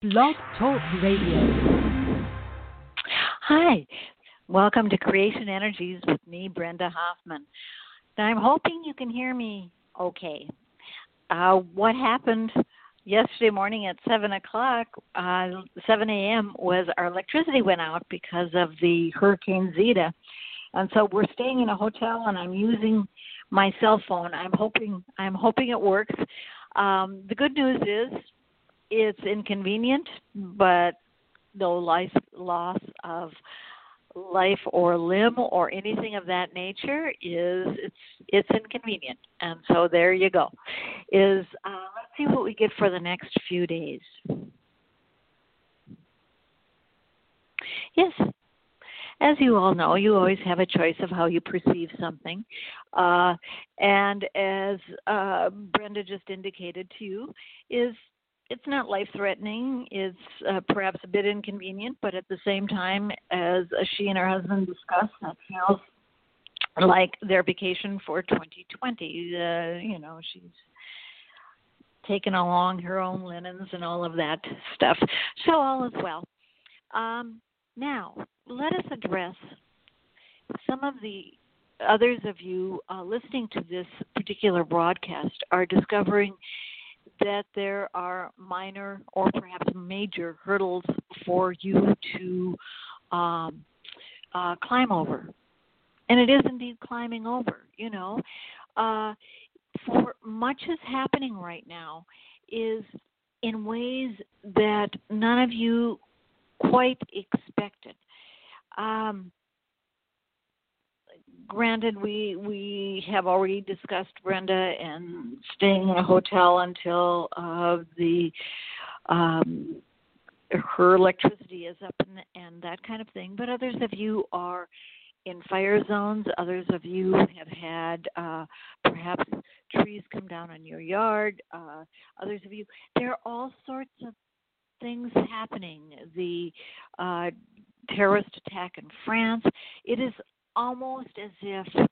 Blog Talk Radio. Hi, welcome to Creation Energies with me, Brenda Hoffman. I'm hoping you can hear me okay. Uh, what happened yesterday morning at 7 o'clock, uh, 7 a.m., was our electricity went out because of the Hurricane Zeta. And so we're staying in a hotel and I'm using my cell phone. I'm hoping I'm hoping it works. Um, the good news is it's inconvenient, but no life loss of life or limb or anything of that nature is it's it's inconvenient. And so there you go. Is uh, let's see what we get for the next few days. Yes. As you all know you always have a choice of how you perceive something. Uh, and as uh, brenda just indicated to you is it's not life threatening. It's uh, perhaps a bit inconvenient, but at the same time, as she and her husband discussed, that feels like their vacation for 2020. Uh, you know, she's taken along her own linens and all of that stuff. So all is well. Um, now, let us address some of the others of you uh, listening to this particular broadcast are discovering that there are minor or perhaps major hurdles for you to um, uh, climb over. And it is indeed climbing over, you know. Uh, for much is happening right now is in ways that none of you quite expected. Um, granted, we we have already discussed Brenda and staying in a hotel until uh, the um, her electricity is up and, and that kind of thing. But others of you are in fire zones. Others of you have had uh, perhaps trees come down on your yard. Uh, others of you, there are all sorts of things happening. The uh, terrorist attack in France. It is almost as if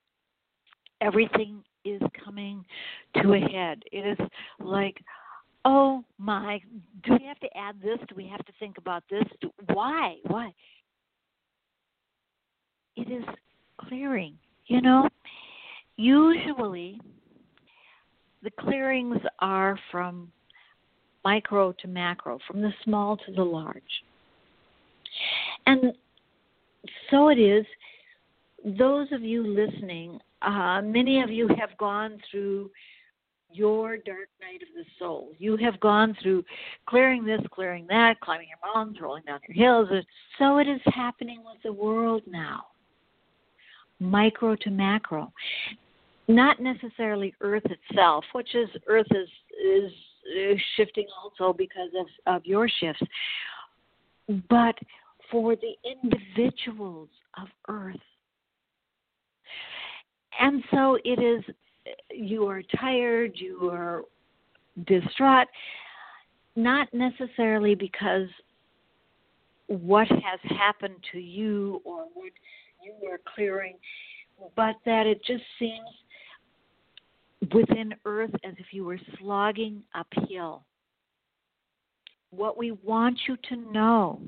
everything is coming to a head. It is like, oh my, do we have to add this? Do we have to think about this? Do, why? Why? It is clearing. You know, usually the clearings are from micro to macro, from the small to the large. And so it is those of you listening, uh, many of you have gone through your dark night of the soul. You have gone through clearing this, clearing that, climbing your mountains, rolling down your hills. So it is happening with the world now, micro to macro. Not necessarily Earth itself, which is Earth is is, is shifting also because of, of your shifts, but for the individuals of Earth and so it is, you are tired, you are distraught, not necessarily because what has happened to you or what you are clearing, but that it just seems within Earth as if you were slogging uphill. What we want you to know,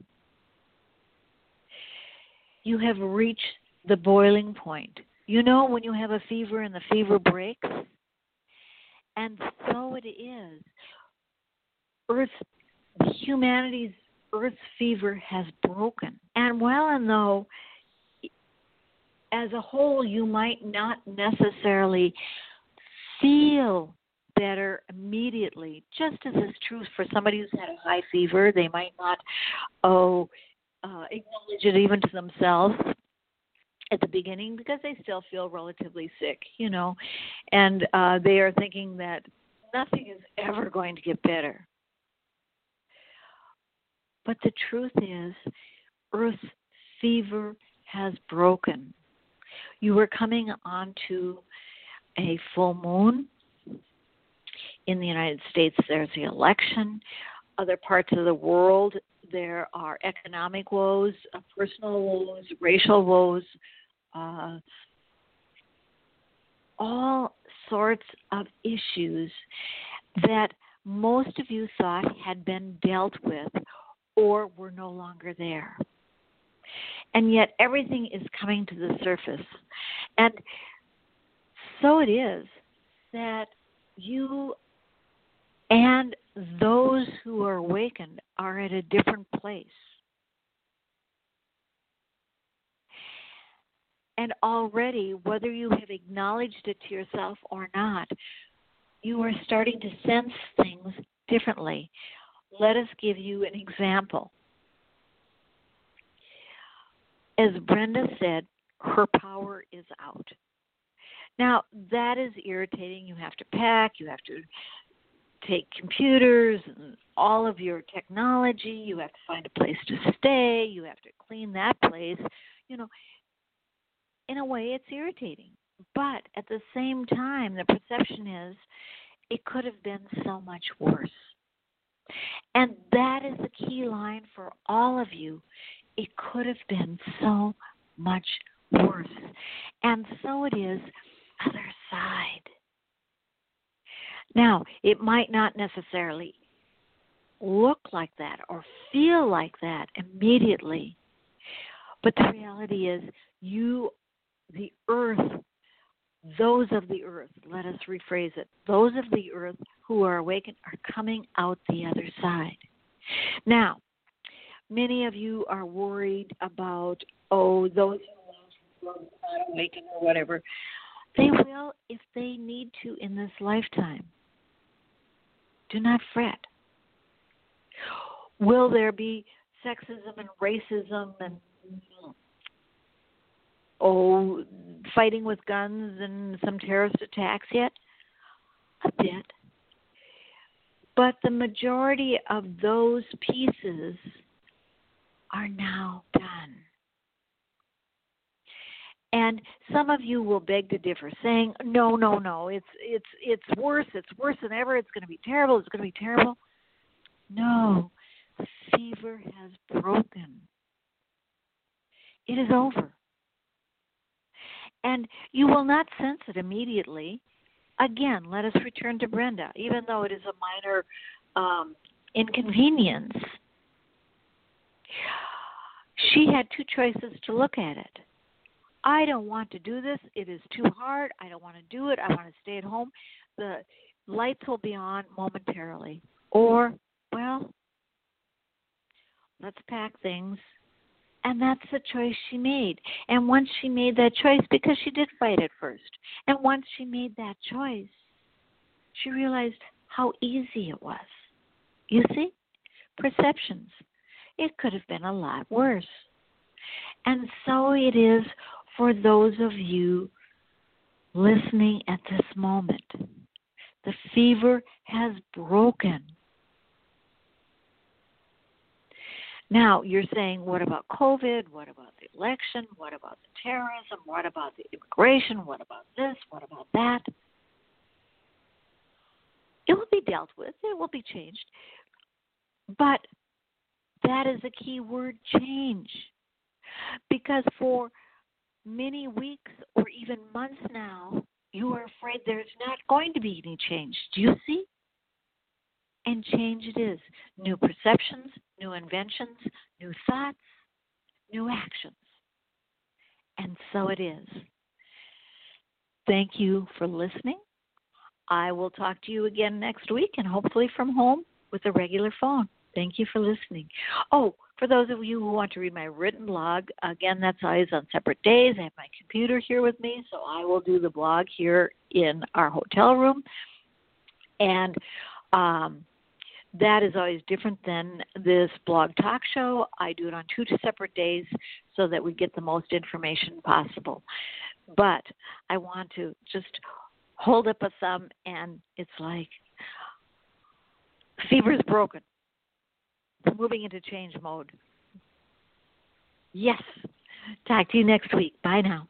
you have reached the boiling point. You know when you have a fever and the fever breaks? And so it is. Earth, humanity's Earth fever has broken. And while and though, as a whole, you might not necessarily feel better immediately, just as is true for somebody who's had a high fever, they might not oh uh, acknowledge it even to themselves at the beginning because they still feel relatively sick, you know, and uh, they are thinking that nothing is ever going to get better. But the truth is, Earth's fever has broken. You are coming onto a full moon. In the United States, there's the election. Other parts of the world, there are economic woes, uh, personal woes, racial woes, uh, all sorts of issues that most of you thought had been dealt with or were no longer there. And yet everything is coming to the surface. And so it is that you and those who are awakened are at a different place. And already, whether you have acknowledged it to yourself or not, you are starting to sense things differently. Let us give you an example. As Brenda said, her power is out. Now, that is irritating. You have to pack, you have to take computers and all of your technology, you have to find a place to stay, you have to clean that place. You know, in a way, it's irritating. But at the same time, the perception is it could have been so much worse. And that is the key line for all of you. It could have been so much worse. And so it is other side. Now, it might not necessarily look like that or feel like that immediately, but the reality is, you, the earth, those of the earth, let us rephrase it, those of the earth who are awakened are coming out the other side. Now, many of you are worried about, oh, those who are not awakened or whatever. They will if they need to in this lifetime. Do not fret. Will there be sexism and racism and oh fighting with guns and some terrorist attacks yet? A bit. But the majority of those pieces are now done. And some of you will beg to differ, saying, "No, no, no, it's it's it's worse. It's worse than ever. It's going to be terrible. It's going to be terrible." No, fever has broken. It is over. You will not sense it immediately. Again, let us return to Brenda. Even though it is a minor um, inconvenience, she had two choices to look at it I don't want to do this. It is too hard. I don't want to do it. I want to stay at home. The lights will be on momentarily. Or, well, let's pack things. And that's the choice she made. And once she made that choice, because she did fight at first, and once she made that choice, she realized how easy it was. You see? Perceptions. It could have been a lot worse. And so it is for those of you listening at this moment. The fever has broken. Now, you're saying, what about COVID? What about the election? What about the terrorism? What about the immigration? What about this? What about that? It will be dealt with, it will be changed. But that is a key word change. Because for many weeks or even months now, you are afraid there's not going to be any change. Do you see? And change it is. New perceptions, new inventions, new thoughts, new actions. And so it is. Thank you for listening. I will talk to you again next week and hopefully from home with a regular phone. Thank you for listening. Oh, for those of you who want to read my written blog, again, that's always on separate days. I have my computer here with me, so I will do the blog here in our hotel room. And um, that is always different than this blog talk show. I do it on two separate days so that we get the most information possible. But I want to just hold up a thumb, and it's like fever's broken moving into change mode. Yes. Talk to you next week. Bye now.